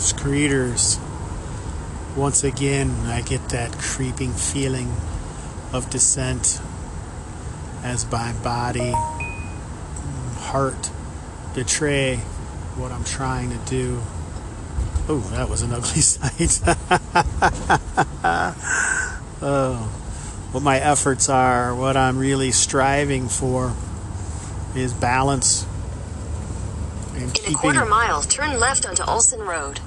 Screeders. Once again, I get that creeping feeling of descent as my body, heart betray what I'm trying to do. Oh, that was an ugly sight. oh, what my efforts are, what I'm really striving for is balance. And In keeping, a quarter mile, turn left onto Olson Road.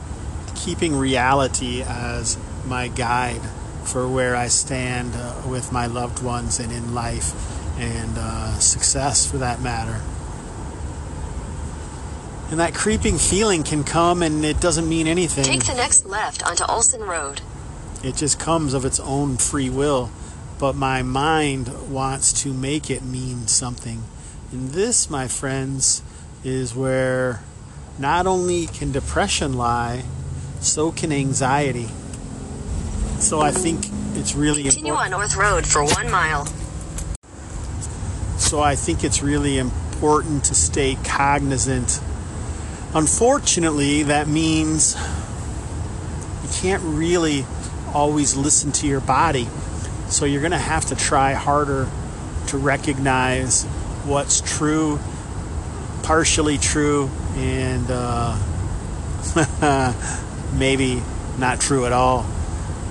Keeping reality as my guide for where I stand uh, with my loved ones and in life and uh, success for that matter. And that creeping feeling can come and it doesn't mean anything. Take the next left onto Olson Road. It just comes of its own free will. But my mind wants to make it mean something. And this, my friends, is where not only can depression lie, so can anxiety. So I think it's really Continue important. on North Road for one mile. So I think it's really important to stay cognizant Unfortunately, that means you can't really always listen to your body. So you're going to have to try harder to recognize what's true, partially true, and uh, maybe not true at all,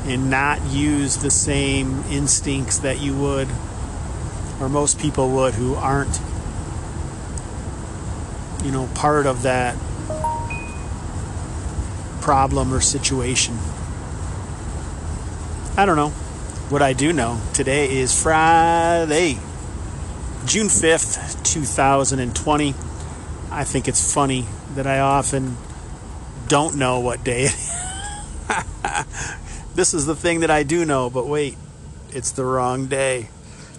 and not use the same instincts that you would, or most people would, who aren't, you know, part of that problem or situation. I don't know. What I do know, today is Friday, June 5th, 2020. I think it's funny that I often don't know what day it is. this is the thing that I do know, but wait, it's the wrong day.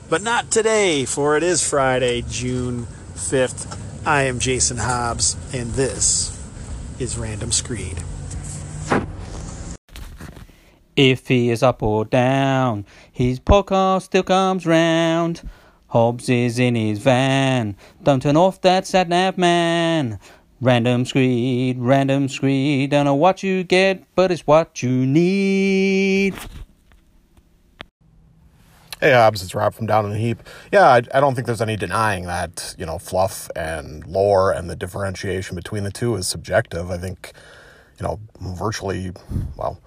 But not today, for it is Friday, June 5th. I am Jason Hobbs, and this is Random Screed. If he is up or down, his podcast still comes round. Hobbs is in his van. Don't turn off that sat nav, man. Random screed, random screed. Don't know what you get, but it's what you need. Hey, Hobbs, it's Rob from Down in the Heap. Yeah, I, I, don't think there's any denying that, you know, fluff and lore and the differentiation between the two is subjective. I think, you know, virtually, well,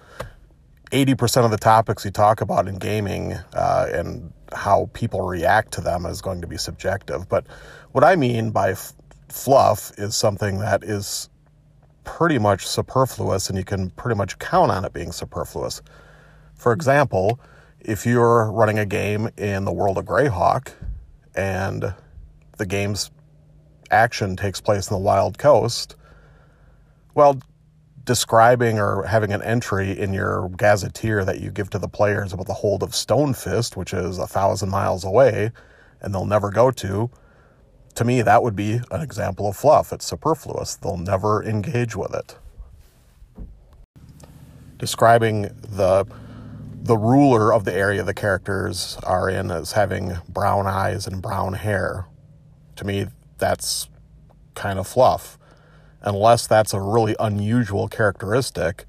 80% of the topics you talk about in gaming uh, and how people react to them is going to be subjective. But what I mean by f- fluff is something that is pretty much superfluous and you can pretty much count on it being superfluous. For example, if you're running a game in the world of Greyhawk and the game's action takes place in the Wild Coast, well, describing or having an entry in your gazetteer that you give to the players about the hold of Stonefist, which is a thousand miles away and they'll never go to, to me, that would be an example of fluff. It's superfluous. They'll never engage with it. Describing the the ruler of the area the characters are in as having brown eyes and brown hair. To me, that's kind of fluff unless that's a really unusual characteristic,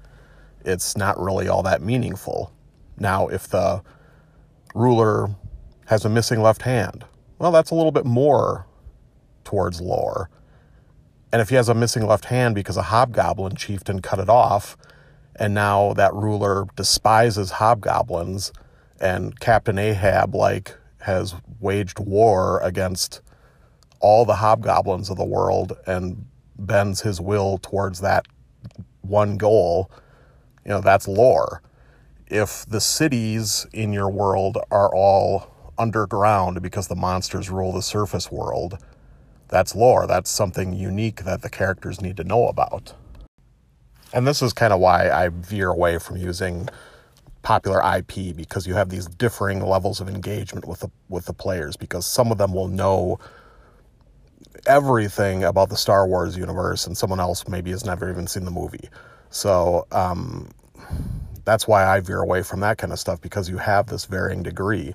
it's not really all that meaningful. Now, if the ruler has a missing left hand, well, that's a little bit more towards lore. And if he has a missing left hand because a hobgoblin chieftain cut it off, and now that ruler despises hobgoblins, and Captain Ahab, like, has waged war against all the hobgoblins of the world and bends his will towards that one goal, you know, that's lore. If the cities in your world are all underground because the monsters rule the surface world, that's lore. That's something unique that the characters need to know about. And this is kind of why I veer away from using popular IP because you have these differing levels of engagement with the with the players because some of them will know everything about the Star Wars universe, and someone else maybe has never even seen the movie. So um, that's why I veer away from that kind of stuff because you have this varying degree.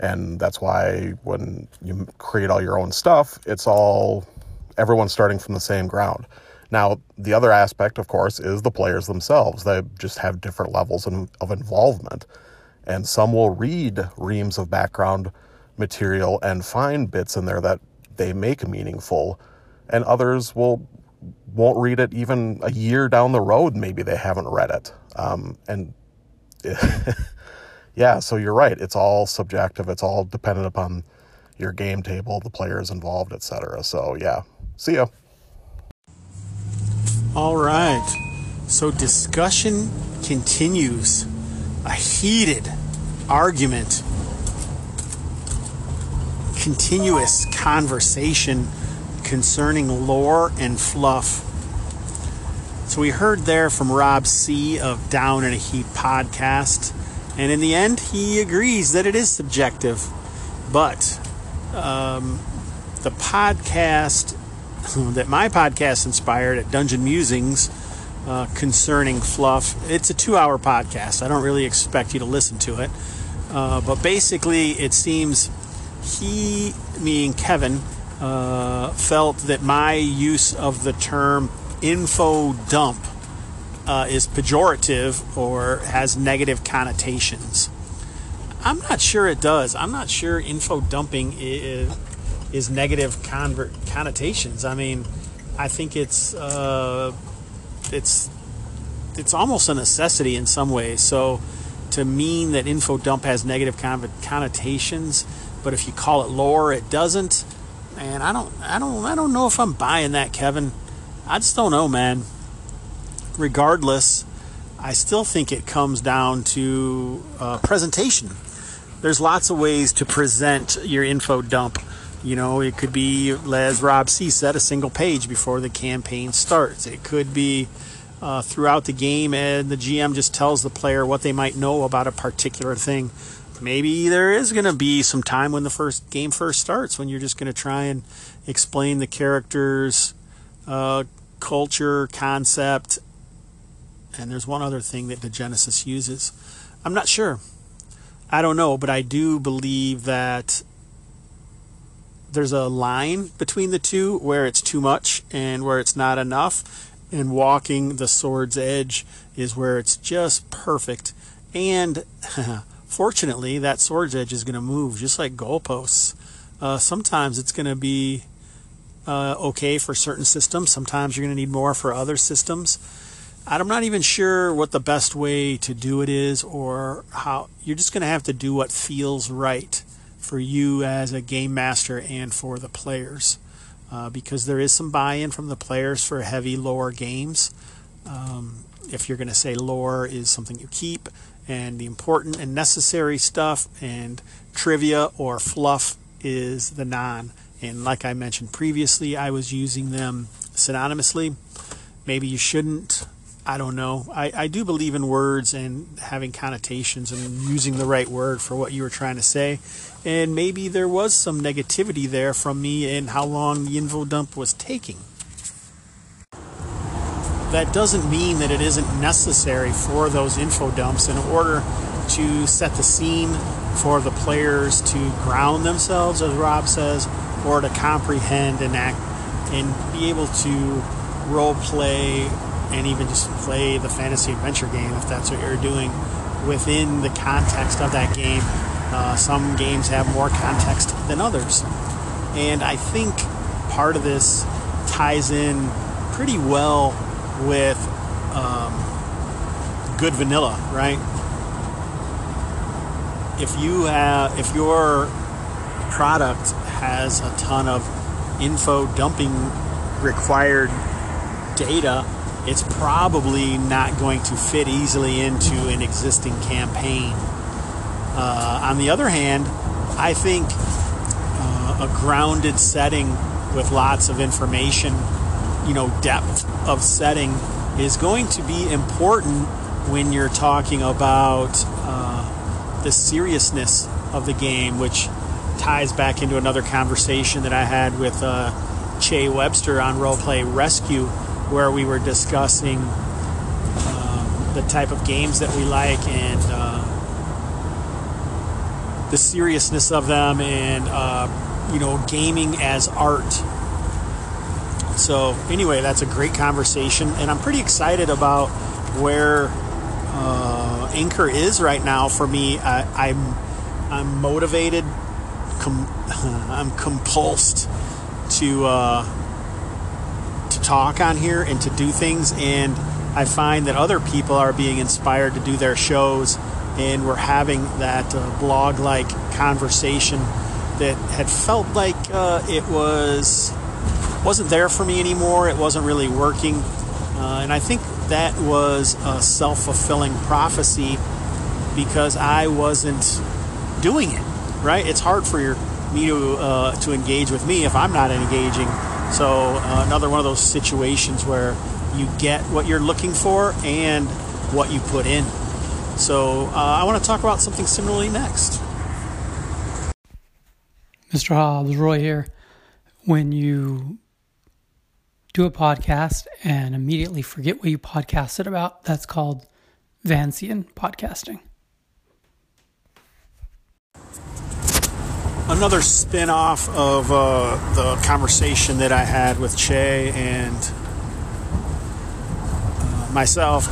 And that's why when you create all your own stuff, it's all everyone's starting from the same ground. Now, the other aspect, of course, is the players themselves. They just have different levels of involvement. And some will read reams of background material and find bits in there that they make meaningful. And others will won't read it even a year down the road. Maybe they haven't read it. Um, and yeah, so you're right. It's all subjective. It's all dependent upon your game table, the players involved, etc. So yeah, see ya. All right. So discussion continues. A heated argument, continuous conversation concerning lore and fluff. So we heard there from Rob C. of Down in a Heap podcast, and in the end, he agrees that it is subjective. But um, the podcast that my podcast inspired at Dungeon Musings uh, concerning fluff. It's a two hour podcast. I don't really expect you to listen to it. Uh, but basically, it seems he, me, and Kevin uh, felt that my use of the term info dump uh, is pejorative or has negative connotations. I'm not sure it does. I'm not sure info dumping is is negative convert connotations. I mean, I think it's uh, it's it's almost a necessity in some ways. So to mean that info dump has negative connotations, but if you call it lore, it doesn't. And I don't, I don't, I don't know if I'm buying that, Kevin. I just don't know, man. Regardless, I still think it comes down to uh, presentation. There's lots of ways to present your info dump. You know, it could be, as Rob C said, a single page before the campaign starts. It could be uh, throughout the game, and the GM just tells the player what they might know about a particular thing. Maybe there is going to be some time when the first game first starts when you're just going to try and explain the character's uh, culture, concept, and there's one other thing that the Genesis uses. I'm not sure. I don't know, but I do believe that there's a line between the two where it's too much and where it's not enough. And walking the sword's edge is where it's just perfect. And fortunately, that sword's edge is going to move just like goalposts. Uh, sometimes it's going to be uh, okay for certain systems. Sometimes you're going to need more for other systems. I'm not even sure what the best way to do it is, or how you're just going to have to do what feels right for you as a game master and for the players. Uh, because there is some buy-in from the players for heavy lore games. Um, if you're going to say lore is something you keep, and the important and necessary stuff, and trivia or fluff is the non. And like I mentioned previously, I was using them synonymously. Maybe you shouldn't. I don't know. I, I do believe in words and having connotations and using the right word for what you were trying to say and maybe there was some negativity there from me in how long the info dump was taking. That doesn't mean that it isn't necessary for those info dumps in order to set the scene for the players to ground themselves, as Rob says, or to comprehend and act and be able to role play and even just play the fantasy adventure game if that's what you're doing within the context of that game uh, some games have more context than others. And I think part of this ties in pretty well with um, good vanilla, right? If you have, if your product has a ton of info dumping required data, it's probably not going to fit easily into an existing campaign. Uh, on the other hand, I think uh, a grounded setting with lots of information, you know, depth of setting is going to be important when you're talking about uh, the seriousness of the game, which ties back into another conversation that I had with uh, Che Webster on Roleplay Rescue, where we were discussing um, the type of games that we like and uh, the seriousness of them and uh, you know gaming as art. So, anyway, that's a great conversation, and I'm pretty excited about where uh, Anchor is right now for me. I, I'm I'm motivated, com- I'm compulsed to uh, talk on here and to do things, and I find that other people are being inspired to do their shows, and we're having that uh, blog-like conversation that had felt like uh, it was wasn't there for me anymore. It wasn't really working, uh, and I think that was a self-fulfilling prophecy because I wasn't doing it. Right? It's hard for your, me to uh, to engage with me if I'm not engaging. So uh, another one of those situations where you get what you're looking for and what you put in. So uh, I want to talk about something similarly next. Mr. Hobbs, Roy here. When you do a podcast and immediately forget what you podcasted about, that's called Vancian podcasting. Another spin off of uh, the conversation that I had with Che and uh, myself,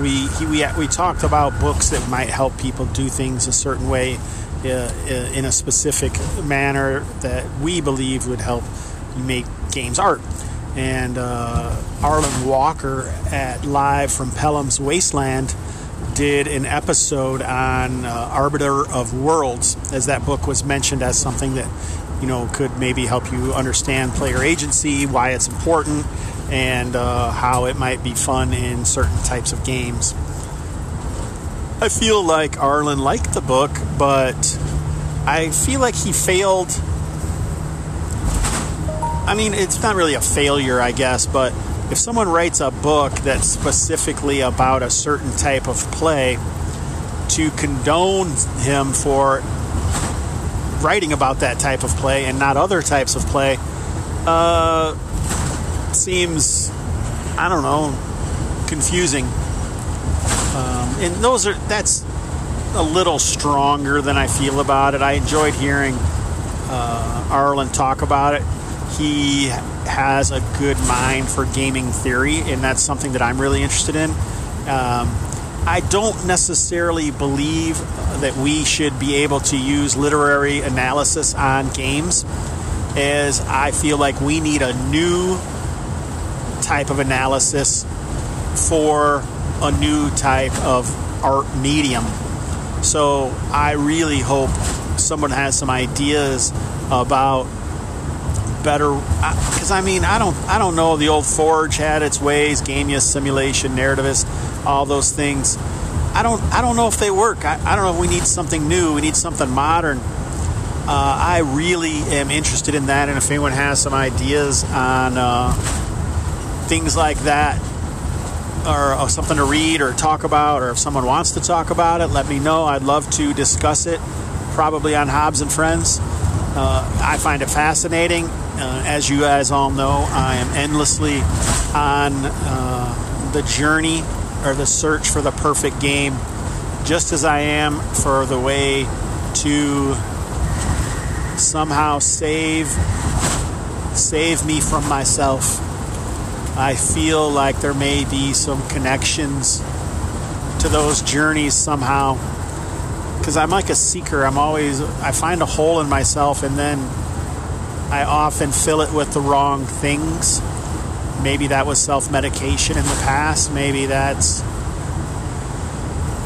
we, he, we, we talked about books that might help people do things a certain way uh, uh, in a specific manner that we believe would help make games art. And uh, Arlen Walker at Live from Pelham's Wasteland did an episode on uh, Arbiter of Worlds, as that book was mentioned as something that you know could maybe help you understand player agency, why it's important, and uh, how it might be fun in certain types of games. I feel like Arlen liked the book, but I feel like he failed. I mean, it's not really a failure, I guess, but if someone writes a book that's specifically about a certain type of play, to condone him for writing about that type of play and not other types of play uh, seems, I don't know, confusing. Um, and those are that's a little stronger than I feel about it. I enjoyed hearing uh, Arlen talk about it. He has a good mind for gaming theory, and that's something that I'm really interested in. Um, I don't necessarily believe that we should be able to use literary analysis on games, as I feel like we need a new type of analysis for a new type of art medium. So I really hope someone has some ideas about better because I mean I don't I don't know the old Forge had its ways Gamist simulation narrativist all those things I don't I don't know if they work I, I don't know if we need something new we need something modern uh, I really am interested in that and if anyone has some ideas on uh, things like that or, or something to read or talk about, or if someone wants to talk about it, let me know. I'd love to discuss it, probably on Hobbs and Friends. Uh, I find it fascinating. Uh, as you guys all know, I am endlessly on uh, the journey or the search for the perfect game, just as I am for the way to somehow save save me from myself I feel like there may be some connections to those journeys somehow. Because I'm like a seeker. I'm always, I find a hole in myself and then I often fill it with the wrong things. Maybe that was self medication in the past. Maybe that's,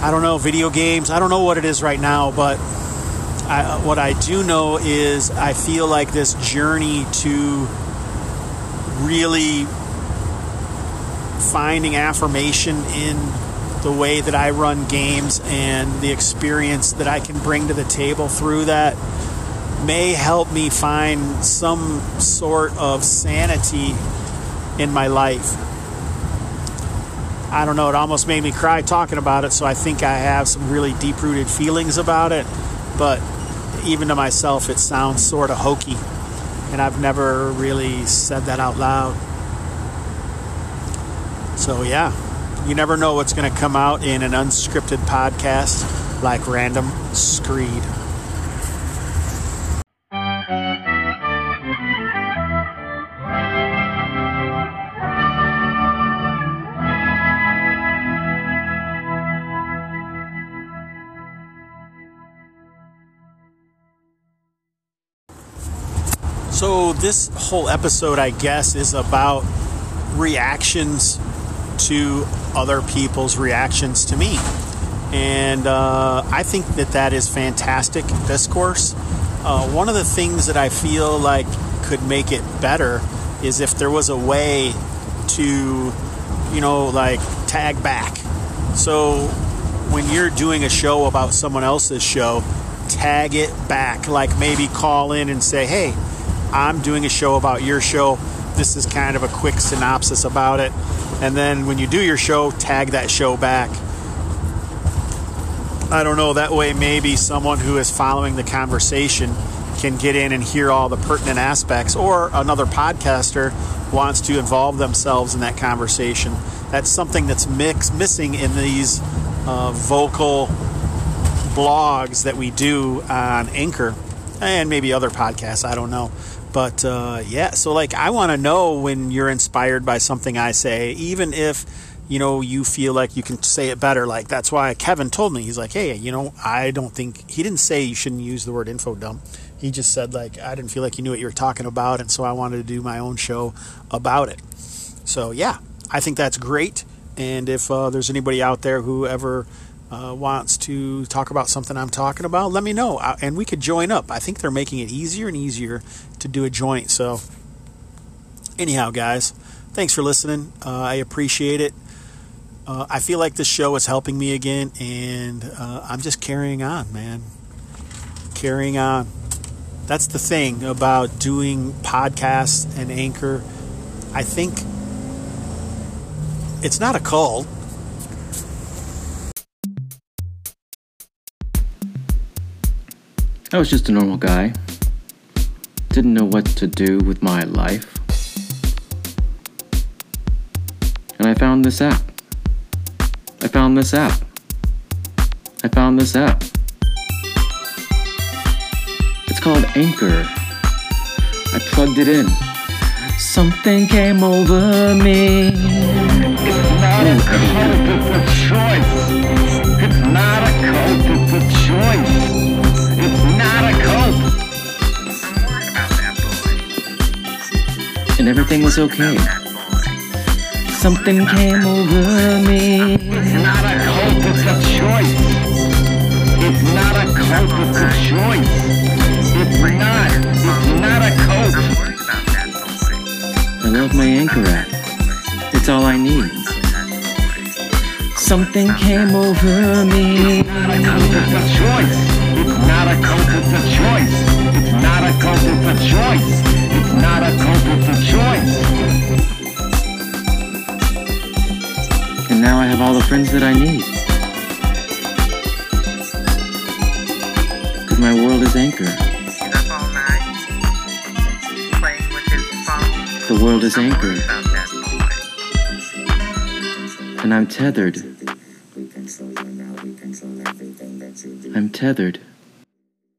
I don't know, video games. I don't know what it is right now, but I, what I do know is I feel like this journey to really finding affirmation in the way that I run games and the experience that I can bring to the table through that may help me find some sort of sanity in my life. I don't know, it almost made me cry talking about it, so I think I have some really deep rooted feelings about it, but even to myself, it sounds sort of hokey, and I've never really said that out loud. So, yeah, you never know what's going to come out in an unscripted podcast like Random Screed. So, this whole episode, I guess, is about reactions to other people's reactions to me. And uh, I think that that is fantastic discourse. Uh, one of the things that I feel like could make it better is if there was a way to, you know, like tag back. So when you're doing a show about someone else's show, tag it back. Like maybe call in and say, hey, I'm doing a show about your show. This is kind of a quick synopsis about it. And then when you do your show, tag that show back. I don't know, that way maybe someone who is following the conversation can get in and hear all the pertinent aspects, or another podcaster wants to involve themselves in that conversation. That's something that's mix, missing in these uh, vocal blogs that we do on Anchor and maybe other podcasts. I don't know. But uh, yeah, so like I want to know when you're inspired by something I say, even if you know you feel like you can say it better. Like that's why Kevin told me he's like, hey, you know, I don't think he didn't say you shouldn't use the word info dump. He just said like I didn't feel like you knew what you were talking about, and so I wanted to do my own show about it. So yeah, I think that's great. And if uh, there's anybody out there who ever uh, wants to talk about something I'm talking about, let me know. And we could join up. I think they're making it easier and easier to do a joint. So, anyhow, guys, thanks for listening. Uh, I appreciate it. Uh, I feel like this show is helping me again, and uh, I'm just carrying on, man. Carrying on. That's the thing about doing podcasts and Anchor. I think it's not a cult I was just a normal guy. Didn't know what to do with my life. And I found this app. I found this app. I found this app. It's called Anchor. I plugged it in. Something came over me. It's not a a choice. It's not a a choice. It's not a cult. And everything was okay. Something came over me. It's not a cult, it's a choice. It's not a cult, it's a choice. It's not. It's not a cult. I love my anchor app. It's all I need. Something came over me. It's not a cult, it's a choice. It's not a cult, it's a choice. It's not a cult, it's a choice. Not a a choice. And now I have all the friends that I need. Because my world is anchor. He's up all night playing with his phone. The world is anchor. worried about that boy. And I'm tethered. I'm tethered.